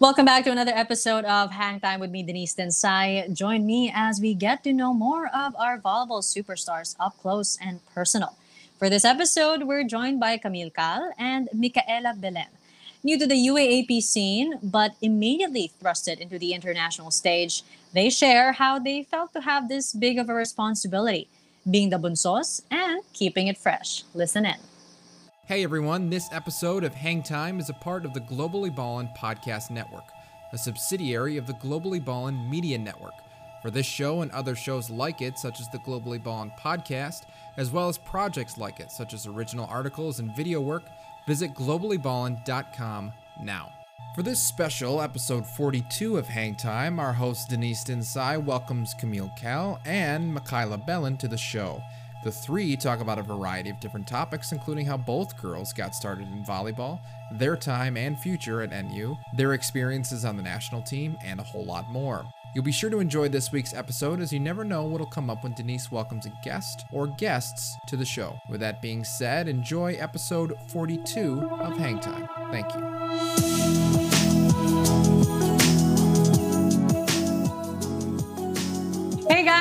Welcome back to another episode of Hang Time with me, Denise Densai. Join me as we get to know more of our volleyball superstars up close and personal. For this episode, we're joined by Camille Cal and Micaela Belen. New to the UAAP scene, but immediately thrusted into the international stage, they share how they felt to have this big of a responsibility, being the bunsos and keeping it fresh. Listen in. Hey everyone, this episode of Hang Time is a part of the Globally Ballin Podcast Network, a subsidiary of the Globally Ballin Media Network. For this show and other shows like it, such as the Globally Ballin Podcast, as well as projects like it, such as original articles and video work, visit globallyballin.com now. For this special episode 42 of Hang Time, our host Denise Dinsai welcomes Camille Cal and Micaela Bellin to the show. The three talk about a variety of different topics, including how both girls got started in volleyball, their time and future at NU, their experiences on the national team, and a whole lot more. You'll be sure to enjoy this week's episode as you never know what'll come up when Denise welcomes a guest or guests to the show. With that being said, enjoy episode 42 of Hang Time. Thank you.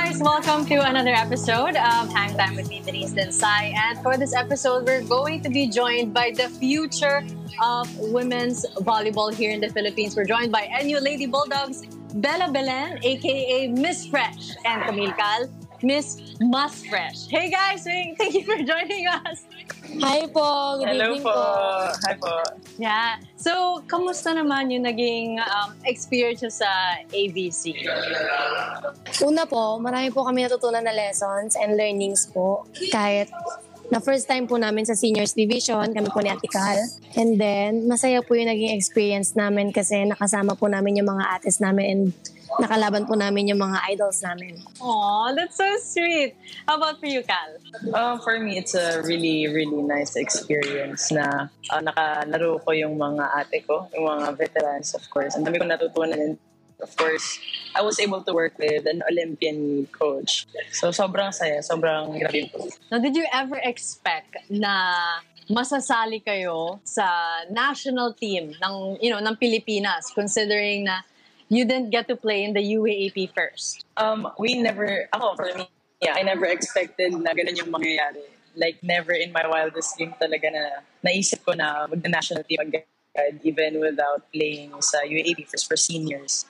Guys, welcome to another episode of Hang Time with me, Denise Densai. And for this episode, we're going to be joined by the future of women's volleyball here in the Philippines. We're joined by NU Lady Bulldogs, Bella Belen, aka Miss Fresh, and Camille Cal, Miss Must Fresh. Hey guys, thank you for joining us. Hi po. Good Hello evening po. Hi po. Yeah. So, kamusta naman yung naging um, experience sa AVC? Una po, marami po kami natutunan na lessons and learnings po. Kahit na first time po namin sa seniors division, kami po ni Atikal. And then, masaya po yung naging experience namin kasi nakasama po namin yung mga ates namin and nakalaban po namin yung mga idols namin. Aw, that's so sweet. How about for you, Cal? Uh, for me, it's a really, really nice experience na uh, nakalaro ko yung mga ate ko, yung mga veterans, of course. Ang dami ko natutunan of course, I was able to work with an Olympian coach. So, sobrang saya, sobrang grabe po. Now, did you ever expect na masasali kayo sa national team ng you know ng Pilipinas considering na you didn't get to play in the UAAP first? Um, we never, ako, for me, yeah, I never expected na ganun yung mangyayari. Like, never in my wildest dream talaga na naisip ko na mag-national team agad, even without playing sa UAAP first for seniors.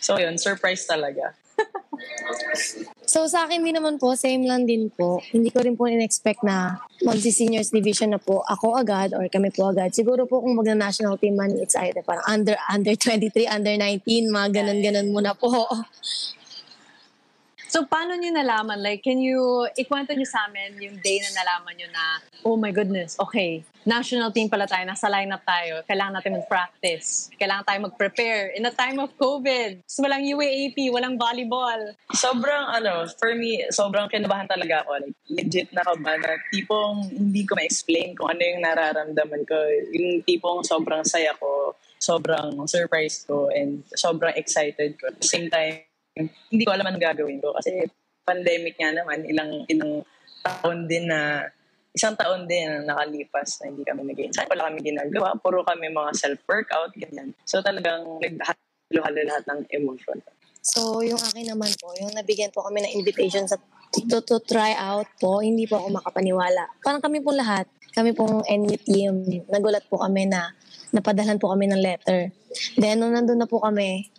So, yun, surprise talaga. So sa akin din naman po, same lang din po. Hindi ko rin po in-expect na magsi-seniors division na po ako agad or kami po agad. Siguro po kung mag-national team man, it's either parang under under 23, under 19, mga ganun-ganun muna po. So, paano nyo nalaman? Like, can you, ikwento nyo sa amin yung day na nalaman nyo na, oh my goodness, okay, national team pala tayo, nasa lineup tayo, kailangan natin mag-practice, kailangan tayo mag-prepare in a time of COVID. So, walang UAAP, walang volleyball. Sobrang, ano, for me, sobrang kinabahan talaga ako. Like, legit na kaba na tipong hindi ko ma-explain kung ano yung nararamdaman ko. Yung tipong sobrang saya ko, sobrang surprised ko, and sobrang excited ko. At same time, hindi ko alam anong gagawin ko kasi pandemic nga naman, ilang ilang taon din na isang taon din na nakalipas na hindi kami nag Saan wala kami ginagawa. Puro kami mga self-workout, ganyan. So talagang naghalo-halo lahat ng emotion. So yung akin naman po, yung nabigyan po kami ng invitation sa to, to try out po, hindi po ako makapaniwala. Parang kami po lahat, kami pong NU team, nagulat po kami na napadalhan po kami ng letter. Then, nung nandun na po kami,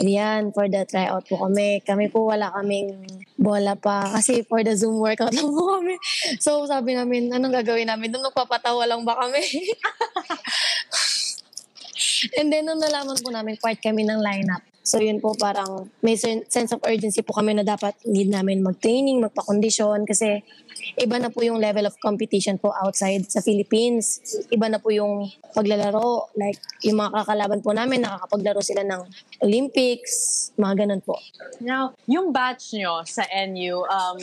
Ayan, for the tryout po kami. Kami po wala kaming bola pa kasi for the Zoom workout lang po kami. So sabi namin, anong gagawin namin? Doon magpapatawa lang ba kami? And then nung nalaman po namin, part kami ng lineup. So yun po parang may sense of urgency po kami na dapat need namin mag-training, magpa-condition kasi iba na po yung level of competition po outside sa Philippines. Iba na po yung paglalaro. Like yung mga kakalaban po namin, nakakapaglaro sila ng Olympics, mga ganun po. Now, yung batch nyo sa NU, um,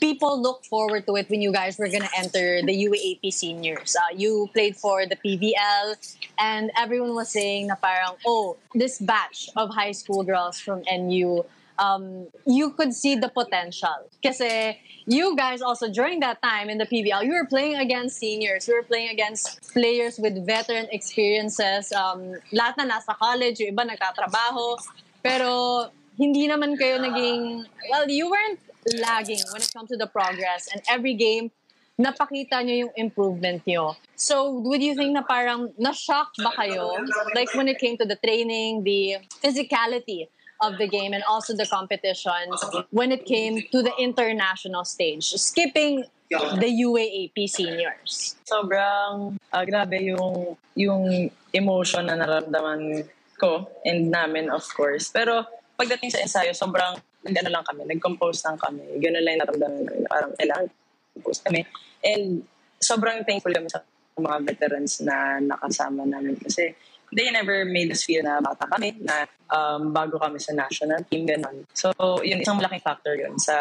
people look forward to it when you guys were gonna enter the UAAP seniors. Uh, you played for the PVL and everyone was saying na parang, oh, this batch of high school girls from NU um, you could see the potential. Kasi you guys also during that time in the PBL, you were playing against seniors, you were playing against players with veteran experiences. Um, lahat na nasa college, yung iba nagtatrabaho. Pero hindi naman kayo naging, well, you weren't lagging when it comes to the progress. And every game, napakita nyo yung improvement nyo. So, would you think na parang na-shock ba kayo? Like when it came to the training, the physicality of the game and also the competitions when it came to the international stage, skipping the UAAP seniors. Sobrang ah, grabe yung yung emotion na naramdaman ko and namin of course. Pero pagdating sa ensayo, sobrang nag-ano lang kami, nag-compose lang kami. Ganun lang yung naramdaman namin. Parang kailangan compose kami. And sobrang thankful kami sa mga veterans na nakasama namin kasi they never made us feel na bata kami, na um, bago kami sa national team, ganun. So, yun, isang malaking factor yun sa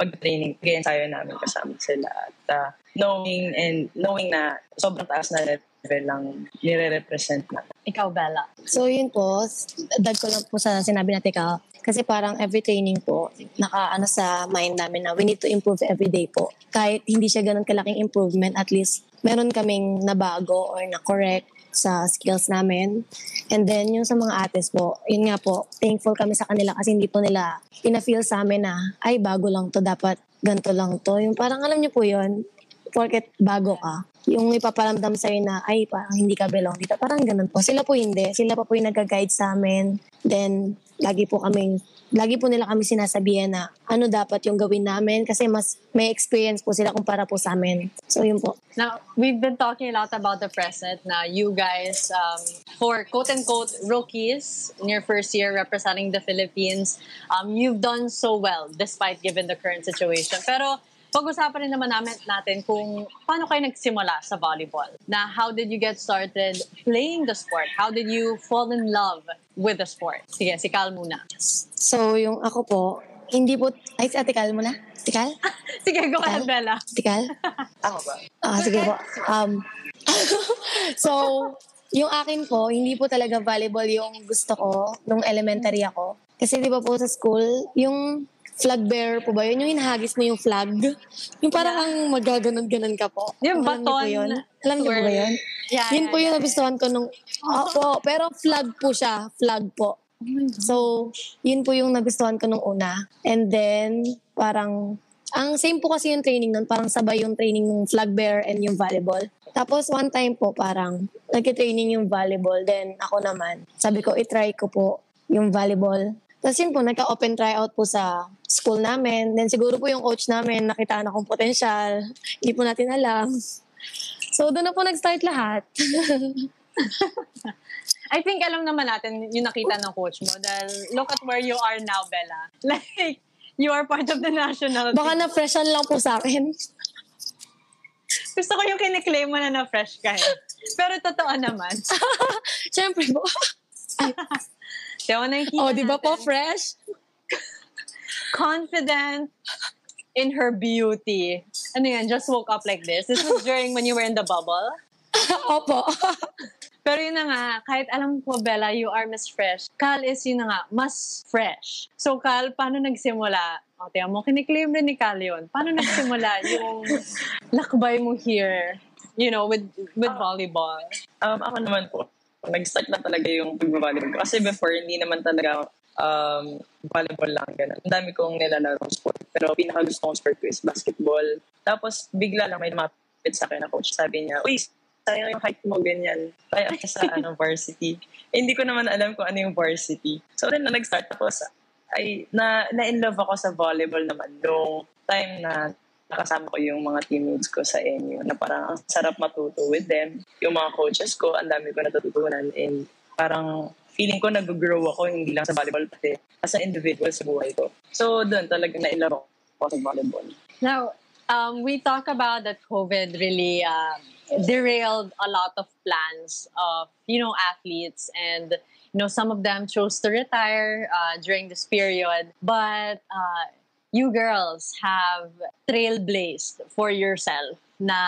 pag-training, pag-ensayo namin kasama sila. At uh, knowing and knowing na sobrang taas na level lang nire-represent na. Ikaw, Bella. So yun po, dag ko lang po sa sinabi natin ka. Kasi parang every training po, naka ano sa mind namin na we need to improve every day po. Kahit hindi siya ganun kalaking improvement, at least meron kaming nabago or na-correct sa skills namin. And then, yung sa mga ates po, yun nga po, thankful kami sa kanila kasi hindi po nila ina-feel sa amin na, ay, bago lang to, dapat ganito lang to. Yung parang alam niyo po yun, porket bago ka, yung ipaparamdam sa'yo na, ay, parang hindi ka belong dito. Parang ganun po. Sila po hindi. Sila pa po yung nag-guide sa amin. Then, lagi po kaming, lagi po nila kami sinasabihan na ano dapat yung gawin namin kasi mas may experience po sila kumpara po sa amin. So, yun po. Now, we've been talking a lot about the present. Now, you guys, um, for quote-unquote rookies in your first year representing the Philippines, um, you've done so well despite given the current situation. Pero, pag-usapan rin naman namin natin kung paano kayo nagsimula sa volleyball. Na how did you get started playing the sport? How did you fall in love with the sport? Sige, si Cal muna. So, yung ako po, hindi po, ay, si Ate Cal muna? Cal? Sige, go ahead, Bella. Ate Cal? Ako ba? Ah, sige po. Um, so, yung akin po, hindi po talaga volleyball yung gusto ko nung elementary ako. Kasi di ba po sa school, yung flag bearer po ba yun? Yung hinahagis mo yung flag? Yung parang ang magaganon-ganon ka po. Yung Alam niyo baton yun? Alam niyo po ba yun? Yeah, Yun yeah, po yung yeah. nagustuhan ko nung... Opo, pero flag po siya. Flag po. So, yun po yung nagustuhan ko nung una. And then, parang, ang same po kasi yung training nun, parang sabay yung training ng flag bearer and yung volleyball. Tapos one time po, parang, nagki-training yung volleyball. Then, ako naman, sabi ko, itry ko po yung volleyball. Tapos yun po, nagka-open tryout po sa school namin. Then siguro po yung coach namin, nakita na akong potensyal. Hindi po natin alam. So, doon na po nag-start lahat. I think alam naman natin yung nakita ng coach mo dahil look at where you are now, Bella. Like, you are part of the national Baka na-freshan lang po sa akin. Gusto ko yung kiniklaim mo na na-fresh ka eh. Pero totoo naman. Siyempre po. Di ba nakikita oh, di ba po fresh? Confident in her beauty. Ano yan, just woke up like this. This was during when you were in the bubble. Opo. Pero yun na nga, kahit alam ko, Bella, you are Miss Fresh. Cal is yun na nga, mas fresh. So, Cal, paano nagsimula? O, tiyan mo, kiniklaim rin ni Cal yun. Paano nagsimula yung lakbay mo here, you know, with with volleyball? Um, ako naman po, nag-start na talaga yung pag-volleyball. Kasi before, hindi naman talaga um, volleyball lang. Ganun. Ang dami kong nilalaro sport. Pero pinaka gusto kong sport ko is basketball. Tapos, bigla lang may lumapit sa akin na coach. Sabi niya, Uy, sayang yung height mo, ganyan. Kaya ka sa ano, varsity. Eh, hindi ko naman alam kung ano yung varsity. So, rin na nag-start ako sa, ay, na, na-in love ako sa volleyball naman nung time na nakasama ko yung mga teammates ko sa NU na parang ang sarap matuto with them. Yung mga coaches ko, ang dami ko natututunan and parang feeling ko nag-grow ako hindi lang sa volleyball pati as an individual sa buhay ko. So doon talaga na-inlove ako sa volleyball. Now, um, we talk about that COVID really um, derailed a lot of plans of, you know, athletes and, you know, some of them chose to retire uh, during this period. But uh, you girls have trailblazed for yourself na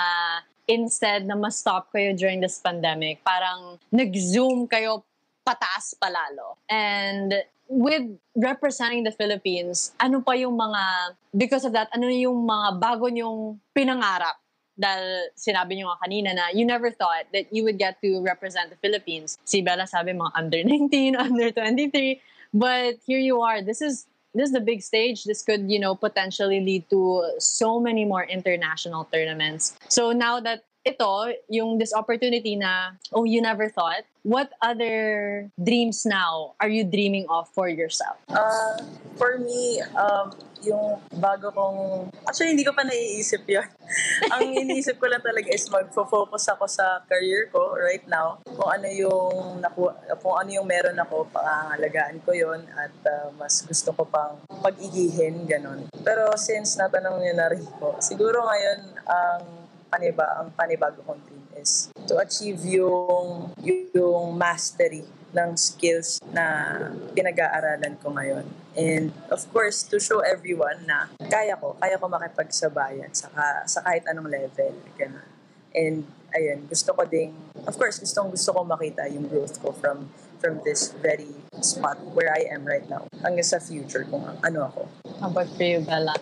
instead na ma-stop kayo during this pandemic, parang nag-zoom kayo pataas palalo. And with representing the Philippines, ano pa yung mga, because of that, ano yung mga bago nyong pinangarap? Dahil sinabi nyo nga kanina na you never thought that you would get to represent the Philippines. Si Bella sabi mga under 19, under 23. But here you are. This is this is the big stage. This could, you know, potentially lead to so many more international tournaments. So now that ito, yung this opportunity na, oh, you never thought, what other dreams now are you dreaming of for yourself? Uh, for me, um, yung bago kong... Actually, hindi ko pa naiisip yun. Ang iniisip ko lang talaga is mag-focus ako sa career ko right now. Kung ano yung, naku, kung ano yung meron ako, pangangalagaan ko yon at uh, mas gusto ko pang pag-igihin, ganun. Pero since natanong niyo na rin po, siguro ngayon, ang paniba, ang panibago kong dream is to achieve yung, yung mastery ng skills na pinag-aaralan ko ngayon. And of course, to show everyone na kaya ko, kaya ko makipagsabayan sa, sa kahit anong level. Ganun. And ayun, gusto ko ding, of course, gustong gusto ko makita yung growth ko from from this very spot where I am right now hanggang sa future kung ano ako. How about for you, Bella?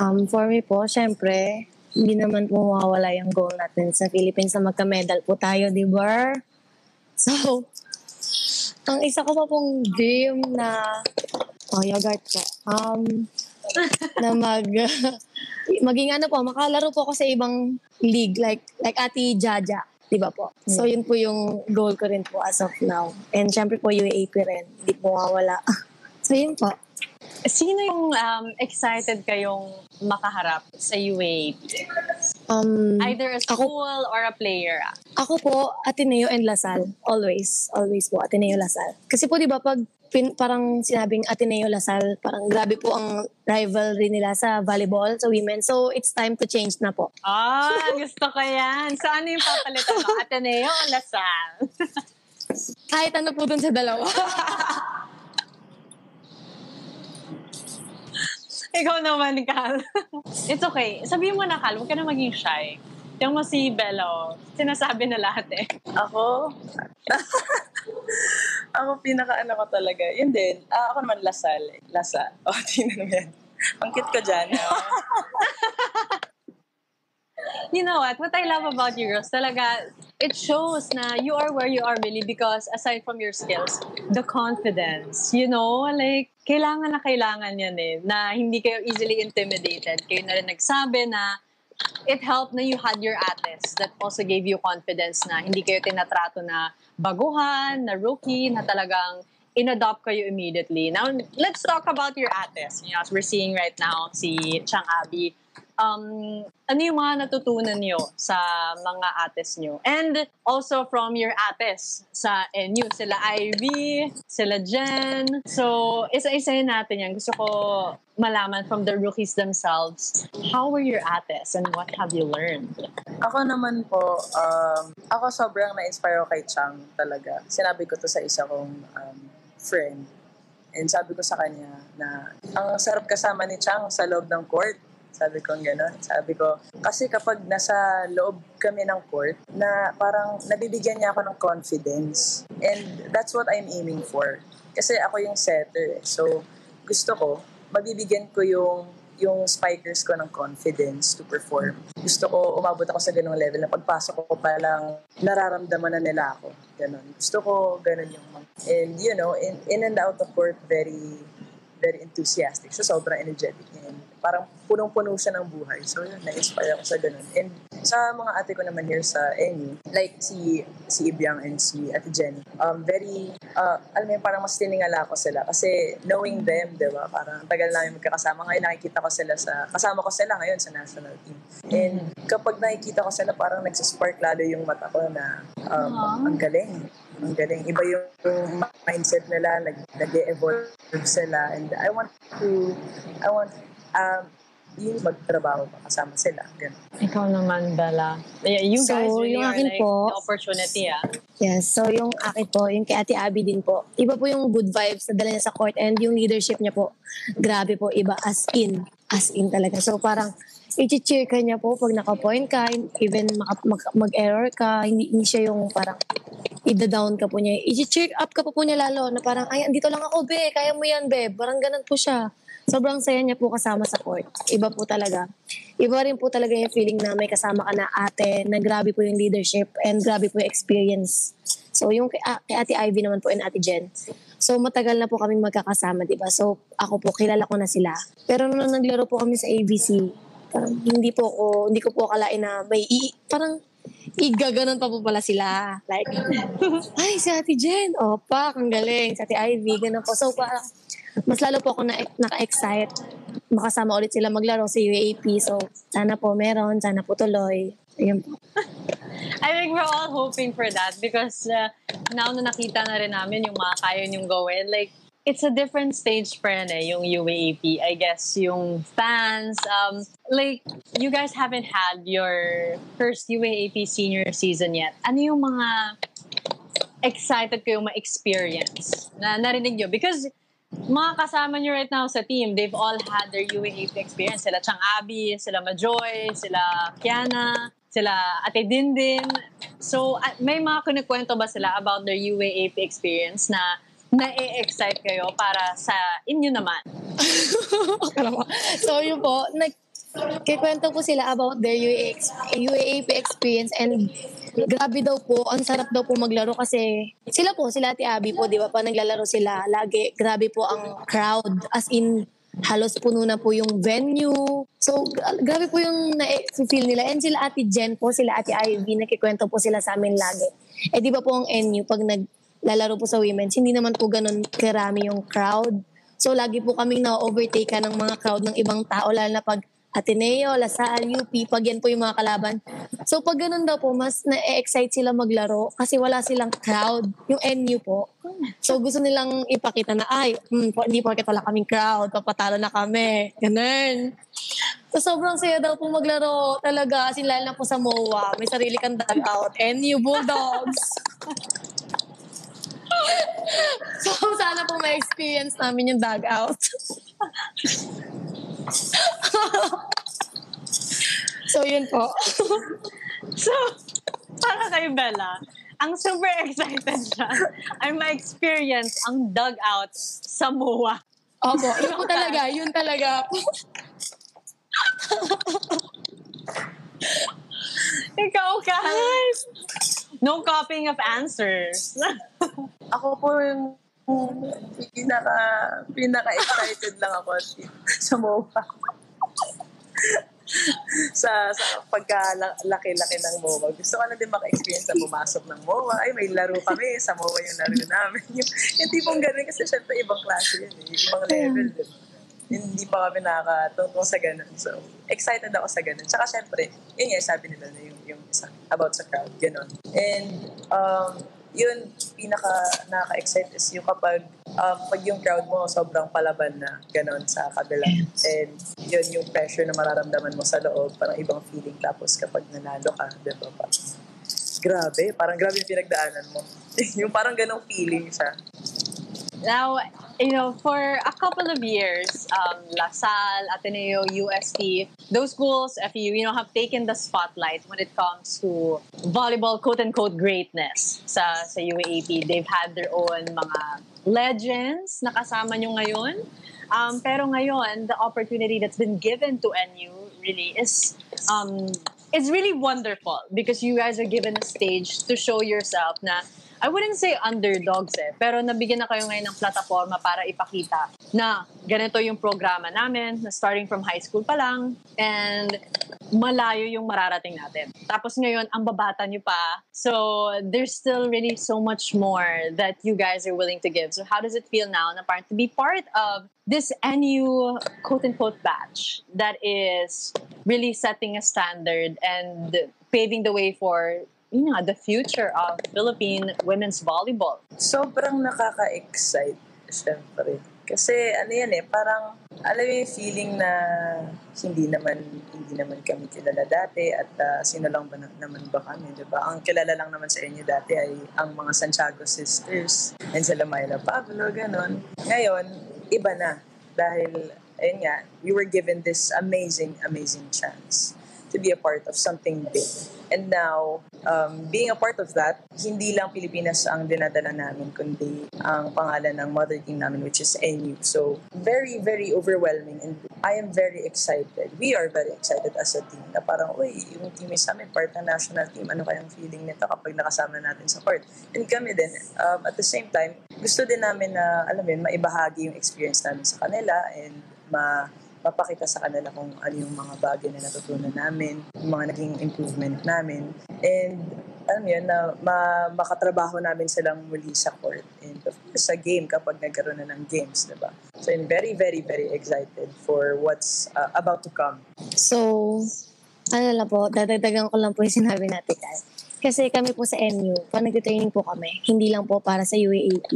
Um, for me po, syempre, hindi naman po mawawala yung goal natin sa Philippines na magka-medal po tayo, di ba? So, ang isa ko pa pong dream na, oh, yogurt po, um, na mag, maging ano po, makalaro po ako sa ibang league, like, like Ate Jaja, di ba po? So, yun po yung goal ko rin po as of now. And syempre po, UAP rin, hindi po mawawala. so, yun po. Sino yung um, excited kayong makaharap sa UAP? Um, Either a school or a player? ah? Ako po, Ateneo and Lasal. Always. Always po, Ateneo Lasal. Kasi po, di ba, pag pin, parang sinabing Ateneo Lasal, parang grabe po ang rivalry nila sa volleyball, sa women. So, it's time to change na po. Ah, gusto ko yan. So, ano yung papalitan mo? Ateneo o Lasal? Kahit ano po dun sa dalawa. Ikaw naman, Cal. It's okay. Sabihin mo na, Cal, huwag ka na maging shy. Yung mo si Bella, oh, sinasabi na lahat eh. Ako? ako pinaka-ano ko talaga. Yun din. Ah, ako naman Lasal. eh. Lasa. O, oh, tingnan mo yan. Ang cute ko dyan. You know what? What I love about you girls, talaga, it shows na you are where you are really because aside from your skills, the confidence, you know, like, kailangan na kailangan yan eh, na hindi kayo easily intimidated. Kayo na rin nagsabi na it helped na you had your ates that also gave you confidence na hindi kayo tinatrato na baguhan, na rookie, na talagang in-adopt kayo immediately. Now, let's talk about your ates. You know, as we're seeing right now, si Chang Abi, um, ano yung mga natutunan nyo sa mga ates nyo? And also from your ates sa NU, sila Ivy, sila Jen. So, isa-isayin natin yan. Gusto ko malaman from the rookies themselves, how were your ates and what have you learned? Ako naman po, um, ako sobrang na-inspire kay Chang talaga. Sinabi ko to sa isa kong um, friend. And sabi ko sa kanya na ang sarap kasama ni Chang sa loob ng court. Sabi ko gano'n. Sabi ko, kasi kapag nasa loob kami ng court, na parang nabibigyan niya ako ng confidence. And that's what I'm aiming for. Kasi ako yung setter. eh. So, gusto ko, mabibigyan ko yung yung spikers ko ng confidence to perform. Gusto ko umabot ako sa ganung level na pagpasok ko pa lang nararamdaman na nila ako. Ganon. Gusto ko ganun yung and you know, in, in and out of court very very enthusiastic. So sobrang energetic and parang punong-puno siya ng buhay. So yun, na-inspire ako sa ganun. And sa mga ate ko naman here sa NU, like si si Ibyang and si Ate Jenny, um, very, uh, alam mo yun, parang mas tiningala ko sila. Kasi knowing them, di ba, parang ang tagal namin magkakasama. Ngayon nakikita ko sila sa, kasama ko sila ngayon sa national team. And kapag nakikita ko sila, parang nagsispark lalo yung mata ko na um, ang galing. Ang galing. Iba yung, yung mindset nila, nag, nag-evolve sila. And I want to, I want, um, yung magtrabaho pa kasama sila. Ganun. Ikaw naman, Bella. Yeah, you So, guys really yung are akin like po- the opportunity, ah. Yes, so yung akin po, yung kay Ate Abby din po, iba po yung good vibes na dala niya sa court and yung leadership niya po, grabe po, iba as in, as in talaga. So parang, i-cheer ka niya po pag naka-point ka, even mag-error ka, hindi, hindi siya yung parang ida-down ka po niya. I-cheer up ka po po niya lalo na parang, ay, andito lang ako, be, kaya mo yan, be. Parang ganun po siya. Sobrang saya niya po kasama sa court. Iba po talaga. Iba rin po talaga yung feeling na may kasama ka na ate, na grabe po yung leadership and grabe po yung experience. So yung kay, ah, kay Ate Ivy naman po and Ate Jen. So matagal na po kaming magkakasama, di ba? So ako po, kilala ko na sila. Pero nung naglaro po kami sa ABC, parang hindi po ako, hindi ko po akalain na may, i, parang igaganon pa po pala sila. Like, ay, si Ate Jen, opa, ang galing. Si Ate Ivy, ganun po. So parang, mas lalo po ako na, naka-excite makasama ulit sila maglaro sa UAP. So, sana po meron, sana po tuloy. Ayun po. I think we're all hoping for that because uh, now na nakita na rin namin yung mga kaya niyong gawin, like, it's a different stage pa rin eh, yung UAAP. I guess yung fans, um, like, you guys haven't had your first UAAP senior season yet. Ano yung mga excited kayong ma-experience na narinig nyo? Because mga kasama nyo right now sa team, they've all had their UAAP experience. Sila Chang Abby, sila Majoy, sila Kiana, sila Ate Dindin. So, at may mga kunikwento ba sila about their UAAP experience na na-excite kayo para sa inyo naman? so, yun po, nag, Kikwento po sila about their UAX, UAAP experience and grabe daw po, ang sarap daw po maglaro kasi sila po, sila Ate Abby po, di ba, pa naglalaro sila, lagi, grabe po ang crowd, as in, halos puno na po yung venue. So, gra- grabe po yung na-feel nila. And sila Ate Jen po, sila Ate Ivy, nakikwento po sila sa amin lagi. Eh, di ba po ang NU, pag naglalaro po sa women's, hindi naman po ganun karami yung crowd. So, lagi po kaming na-overtake ng mga crowd ng ibang tao, lalo na pag Ateneo, Lasal, UP, pag yan po yung mga kalaban. So pag ganun daw po, mas na-excite sila maglaro kasi wala silang crowd, yung NU po. So gusto nilang ipakita na, ay, hmm, po- hindi porket wala kaming crowd, papatalo na kami. Ganun. So sobrang saya daw po maglaro talaga, sila na po sa MOA, may sarili kang dugout, NU Bulldogs. so sana po ma-experience namin yung dugout. so yun po. So, para kay Bella, ang super excited siya ay ma-experience ang dugout sa MOA. Opo, yun po talaga, yun talaga. Ikaw, guys! No copying of answers. Ako po yung pinaka, pinaka-excited lang ako sa MOA. sa, sa pagka-laki-laki ng MOA. Gusto ko na din maka-experience na pumasok ng MOA. Ay, may laro kami. Sa MOA yung laro namin. yung, yung tipong ganun kasi syempre ibang klase yun. Eh. Ibang level. Din. Hindi pa kami nakakatungkong sa ganun. So, excited ako sa ganun. Tsaka syempre, yun nga, sabi nila na yung, yung about sa crowd. Ganun. And, um, yun, pinaka nakaka-excite is yung kapag um, pag yung crowd mo sobrang palaban na ganon sa kabila. And yun yung pressure na mararamdaman mo sa loob, parang ibang feeling. Tapos kapag nanalo ka, di ba pa? Grabe, parang grabe yung pinagdaanan mo. yung parang ganong feeling siya. Now, you know, for a couple of years, um, La Salle, Ateneo, UST, those schools, FEU, you know, have taken the spotlight when it comes to volleyball, quote-unquote, greatness sa, sa UAAP. They've had their own mga legends na kasama nyo ngayon. Um, pero ngayon, the opportunity that's been given to NU really is um, it's really wonderful because you guys are given a stage to show yourself na I wouldn't say underdogs eh, pero nabigyan na kayo ngayon ng plataforma para ipakita na ganito yung programa namin, na starting from high school pa lang, and malayo yung mararating natin. Tapos ngayon, ang babata nyo pa. So, there's still really so much more that you guys are willing to give. So, how does it feel now na parang to be part of this NU quote-unquote batch that is really setting a standard and paving the way for you know, the future of Philippine women's volleyball. sobrang nakaka-excite, syempre. Kasi ano yan eh, parang alam yung feeling na hindi naman hindi naman kami kilala dati at ah, sino lang ba na- naman ba kami, di ba? Ang kilala lang naman sa inyo dati ay ang mga Santiago sisters and sila Myla Pablo, ganon. Ngayon, iba na dahil ayun nga, we were given this amazing, amazing chance to be a part of something big. And now, um, being a part of that, hindi lang Pilipinas ang dinadala namin, kundi ang pangalan ng mother team namin, which is NU. So, very, very overwhelming. And I am very excited. We are very excited as a team na parang, uy, yung team is namin, part ng national team. Ano kayang feeling nito kapag nakasama natin sa court? And kami din, um, at the same time, gusto din namin na, alam mo yun, maibahagi yung experience namin sa kanila and ma mapakita sa kanila kung ano yung mga bagay na natutunan namin, yung mga naging improvement namin. And alam yun, na ma- makatrabaho namin silang muli sa court. And of course, sa game kapag nagkaroon na ng games, di ba? So I'm very, very, very excited for what's uh, about to come. So, ano lang po, dadagdagan ko lang po yung sinabi natin Kyle. Kasi kami po sa MU, pag nag-training po kami, hindi lang po para sa UAAP.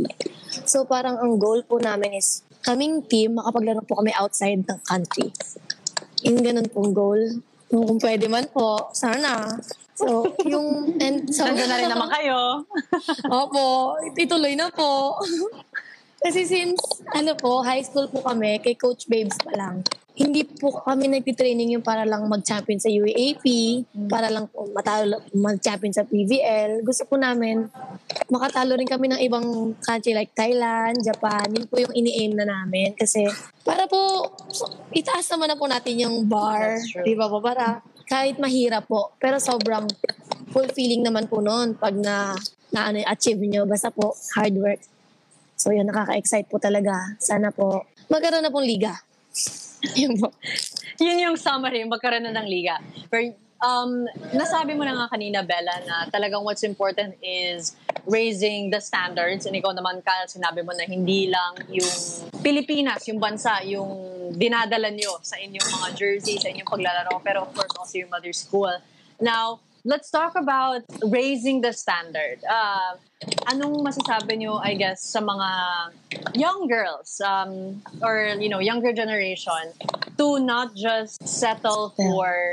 So parang ang goal po namin is kaming team, makapaglaro po kami outside ng country. Yung ganun pong goal. Kung, pwede man po, sana. So, yung... And, so, na rin naman kayo. Opo, ituloy na po. Kasi since, ano po, high school po kami, kay Coach Babes pa lang, hindi po kami nagtitraining yung para lang mag-champion sa UAAP, para lang po matalo, mag-champion sa PVL. Gusto po namin, makatalo rin kami ng ibang country like Thailand, Japan. Yun po yung ini-aim na namin. Kasi, para po, itaas naman na po natin yung bar. Di ba po? Para kahit mahirap po, pero sobrang fulfilling naman po noon pag na, na ano, achieve nyo. Basta po, hard work. So yun, nakaka-excite po talaga. Sana po, magkaroon na pong liga. yun po. Yun yung summary, magkaroon na ng liga. Pero, um, nasabi mo na nga kanina, Bella, na talagang what's important is raising the standards. And ikaw naman, Kyle, sinabi mo na hindi lang yung Pilipinas, yung bansa, yung dinadala nyo sa inyong mga jersey, sa inyong paglalaro, pero of course also your mother's school. Now, let's talk about raising the standard. Uh, anong masasabi nyo, I guess, sa mga young girls um, or, you know, younger generation to not just settle for,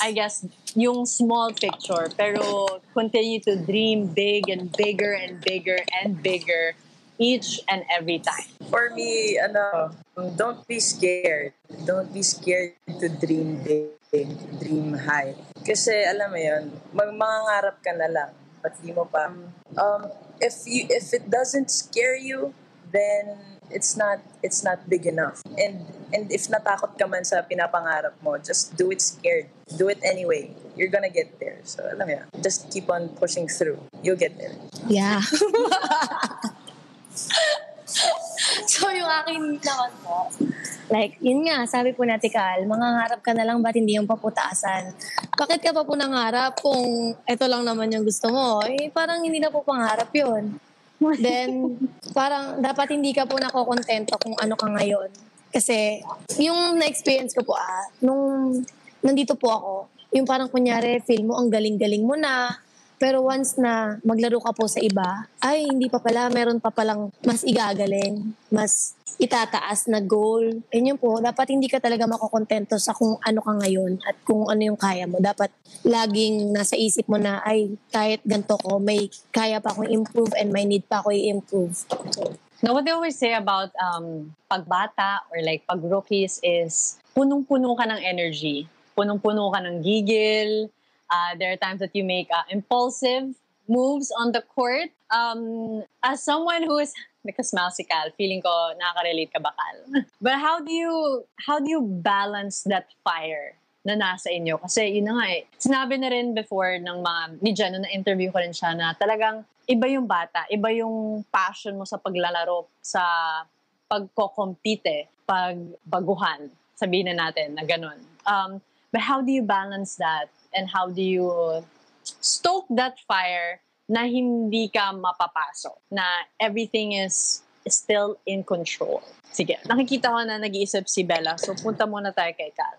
I guess, yung small picture, pero continue to dream big and bigger and bigger and bigger each and every time. For me, ano, don't be scared. Don't be scared to dream big, dream high. Kasi alam mo yun, mag mangangarap ka na lang. But di mo pa. Um, if you if it doesn't scare you, then it's not it's not big enough. And and if natakot ka man sa pinapangarap mo, just do it scared. Do it anyway. You're gonna get there. So alam mo yun, just keep on pushing through. You'll get there. Yeah. so yung akin naman po, like, yun nga, sabi po natin, Kal, mangangarap ka na lang, ba't hindi yung paputasan? Bakit ka pa po nangarap kung ito lang naman yung gusto mo? Eh, parang hindi na po pangarap yun. Then, parang dapat hindi ka po nakokontento kung ano ka ngayon. Kasi, yung na-experience ko po ah, nung nandito po ako, yung parang kunyari, feel mo ang galing-galing mo na, pero once na maglaro ka po sa iba, ay hindi pa pala, meron pa palang mas igagaling, mas itataas na goal. Yun yun po, dapat hindi ka talaga makokontento sa kung ano ka ngayon at kung ano yung kaya mo. Dapat laging nasa isip mo na, ay kahit ganito ko, may kaya pa akong improve and may need pa ako i-improve. Now, what they always say about um, pagbata or like pag rookies is punong-puno ka ng energy. Punong-puno ka ng gigil. Uh, there are times that you make uh, impulsive moves on the court. Um, as someone who is because si Cal, feeling ko nakaka-relate ka ba, Cal? But how do you how do you balance that fire na nasa inyo? Kasi yun na nga eh. Sinabi na rin before ng mga ni Jen, na interview ko rin siya na talagang iba yung bata, iba yung passion mo sa paglalaro, sa pagko-compete, pagbaguhan, sabihin na natin na ganun. Um, but how do you balance that? And how do you stoke that fire na hindi ka mapapasok? Na everything is still in control. Sige, nakikita ko na nag-iisip si Bella. So, punta muna tayo kay Cal.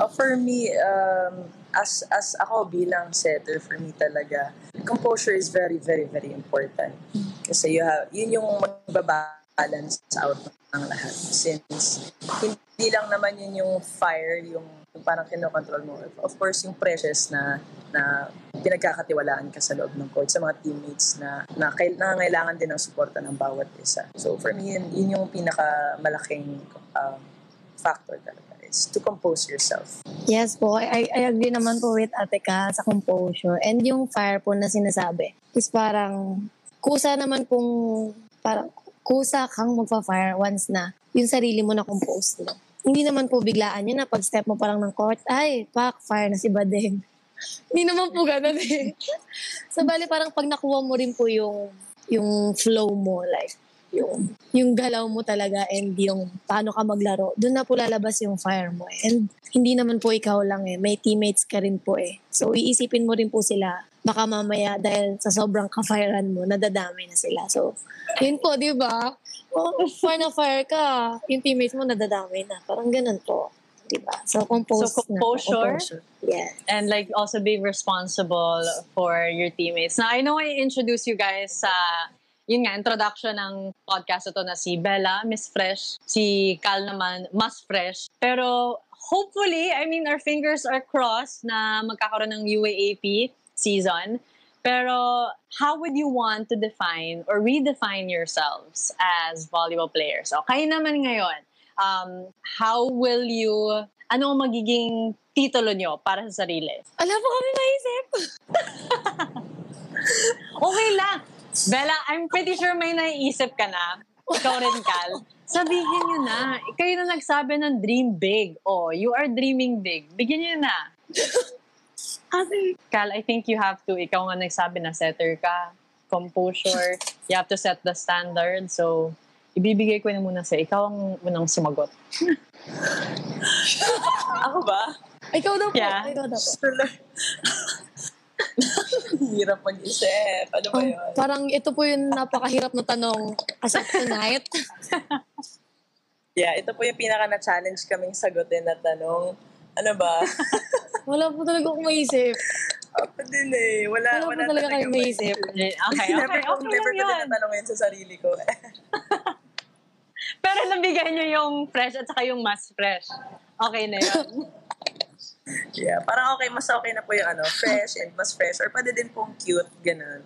Uh, for me, um, as as ako bilang setter, for me talaga, composure is very, very, very important. Kasi you have, yun yung magbabalance out ng lahat. Since hindi lang naman yun yung fire, yung, yung parang kinokontrol mo. Of course, yung precious na na pinagkakatiwalaan ka sa loob ng court sa mga teammates na, na nangangailangan din ng suporta ng bawat isa. So for me, yun, yun yung pinakamalaking um, factor talaga is to compose yourself. Yes po, I, I agree naman po with Ate Ka sa composure. And yung fire po na sinasabi is parang kusa naman kung parang kusa kang magpa-fire once na yung sarili mo na compose mo. Hindi naman po biglaan yun na pag step mo pa lang ng court, ay, pak, fire na si Badeng. Hindi naman po ganun eh. so, bali parang pag nakuha mo rin po yung yung flow mo, like, yung, yung galaw mo talaga and yung paano ka maglaro, doon na po lalabas yung fire mo. Eh. And hindi naman po ikaw lang eh, may teammates ka rin po eh. So iisipin mo rin po sila, baka mamaya dahil sa sobrang ka-firean mo, nadadamay na sila. So, yun po, di ba? Oh, fire na fire ka, yung teammates mo nadadamay na. Parang ganun po. Di ba? So, compose So, composure? Na, composure. Yeah. and like also be responsible for your teammates. Now, I know I introduced you guys sa yun nga, introduction ng podcast ito na si Bella, Miss Fresh, si Cal naman, Mas Fresh. Pero hopefully, I mean, our fingers are crossed na magkakaroon ng UAAP season. Pero how would you want to define or redefine yourselves as volleyball players? O kayo naman ngayon, um, how will you, ano magiging titulo nyo para sa sarili? Ala po kami maisip. Okay lang. Bella, I'm pretty sure may naiisip ka na. Ikaw rin, Cal. Sabihin nyo na. Kayo na nagsabi ng dream big. Oh, you are dreaming big. Bigyan nyo na. Ate, Cal, I think you have to. Ikaw nga nagsabi na setter ka. Composure. You have to set the standard. So, ibibigay ko na muna sa ikaw ang unang sumagot. Ako ba? ikaw daw po. Yeah. Ikaw daw po. Hirap mag-isip. Ano ba Um, yun? parang ito po yung napakahirap na tanong as of tonight. Yeah, ito po yung pinaka na-challenge kaming sagutin na tanong. Ano ba? Wala po talaga akong maisip. Ako din eh. Wala, Wala po wala, talaga kayong maisip. Okay, okay, never okay, ko, okay never ko din yun. natanongin sa sarili ko. Pero nabigay nyo yung fresh at saka yung mas fresh. Okay na yun. yeah, parang okay, mas okay na po yung ano, fresh and mas fresh. Or pwede din pong cute, ganun.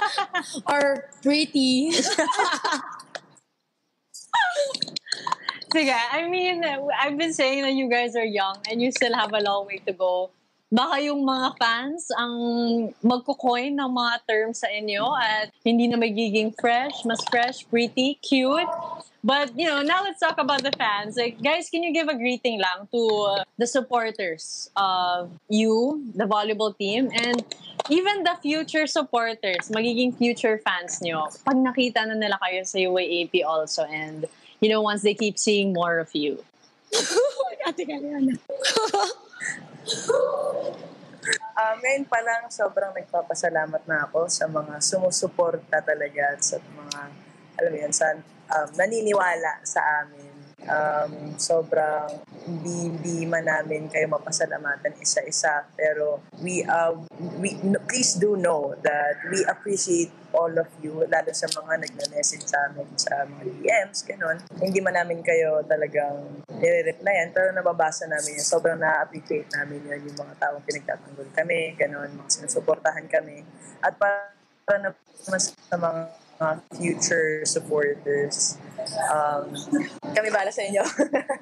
Or pretty. Sige, I mean, I've been saying that you guys are young and you still have a long way to go. Baka yung mga fans ang magkukoin ng mga terms sa inyo at hindi na magiging fresh, mas fresh, pretty, cute. But, you know, now let's talk about the fans. Like, guys, can you give a greeting lang to uh, the supporters of you, the volleyball team, and even the future supporters, magiging future fans nyo, pag nakita na nila kayo sa UAAP also, and, you know, once they keep seeing more of you. Ate ngayon pa lang, sobrang nagpapasalamat na ako sa mga sumusuporta talaga at sa mga, alam mo yun, sa, um, naniniwala sa amin. Um, sobrang hindi, man namin kayo mapasalamatan isa-isa pero we, uh, we please do know that we appreciate all of you lalo sa mga nagme-message sa amin sa mga DMs, ganun. Hindi man namin kayo talagang nire-replyan pero nababasa namin yun. Sobrang na-appreciate namin yun yung mga taong pinagtatanggol kami, ganun, mga sinusuportahan kami. At para, para na mas sa mga future supporters. Um, kami bala sa inyo.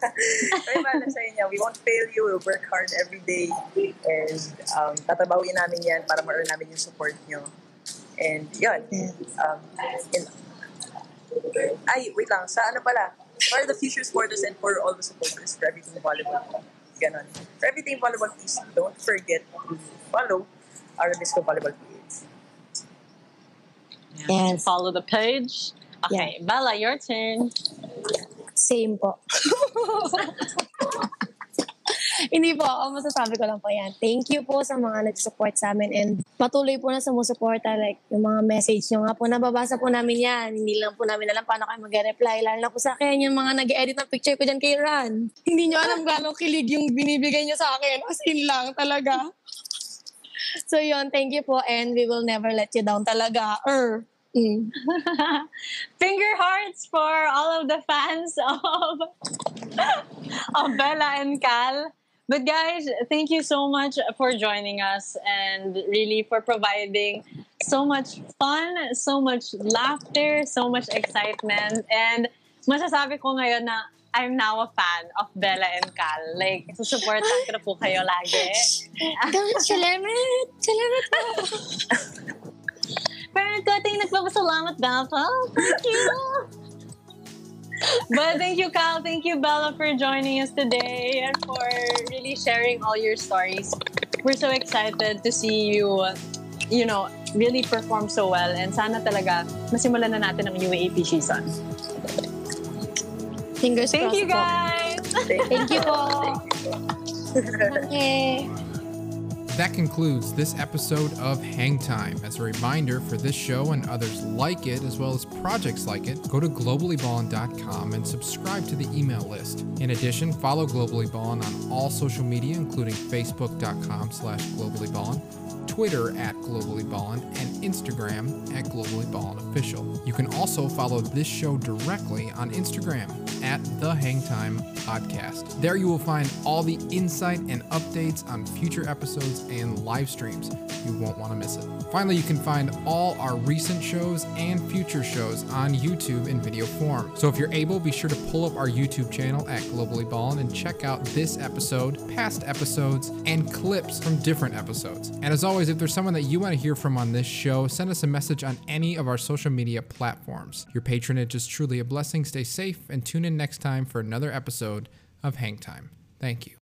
kami bala sa inyo. We won't fail you. We'll work hard every day. And um, tatabawin namin yan para ma-earn namin yung support nyo. And yun. Um, in, ay, wait lang. Sa ano pala? For the future supporters and for all the supporters for everything volleyball. Ganon. For everything volleyball, please don't forget to follow our Disco Volleyball PH. Yes. Follow the page. Okay, Bella, your turn. Same po. Hindi po, ako masasabi ko lang po yan. Thank you po sa mga nag-support sa amin and patuloy po na sumusuporta like yung mga message nyo nga po, nababasa po namin yan. Hindi lang po namin alam paano kayo mag-reply. Lalo na po sa akin, yung mga nag-edit ng picture ko dyan kay Ran. Hindi nyo alam gano'ng kilig yung binibigay nyo sa akin. As in lang talaga. So yun, thank you po and we will never let you down talaga. Er. Mm. Finger hearts for all of the fans of, of Bella and Cal. But guys, thank you so much for joining us and really for providing so much fun, so much laughter, so much excitement. And masasabi ko ngayon na I'm now a fan of Bella and Cal. Like, susuportan ko na po kayo lagi. Salamat! Salamat po! Pero kating nagpapasalamat dapat. Thank you! But thank you, Cal. Thank you, Bella, for joining us today and for really sharing all your stories. We're so excited to see you, you know, really perform so well. And sana talaga masimulan na natin ang UAAP season. Fingers Thank you, guys! Thank you po. Okay. That concludes this episode of Hang Time. As a reminder for this show and others like it, as well as projects like it, go to globallyballin.com and subscribe to the email list. In addition, follow Globally Ballin on all social media, including facebook.com slash globallyballin, Twitter at Globally Ballin, and Instagram at Globally Ballin Official. You can also follow this show directly on Instagram at the Hangtime Podcast. There you will find all the insight and updates on future episodes and live streams. You won't want to miss it. Finally, you can find all our recent shows and future shows on YouTube in video form. So if you're able, be sure to pull up our YouTube channel at Globally Ballin and check out this episode, past episodes, and clips from different episodes. And as always, if there's someone that you want to hear from on this show, send us a message on any of our social media platforms. Your patronage is truly a blessing. Stay safe and tune in next time for another episode of Hang Time. Thank you.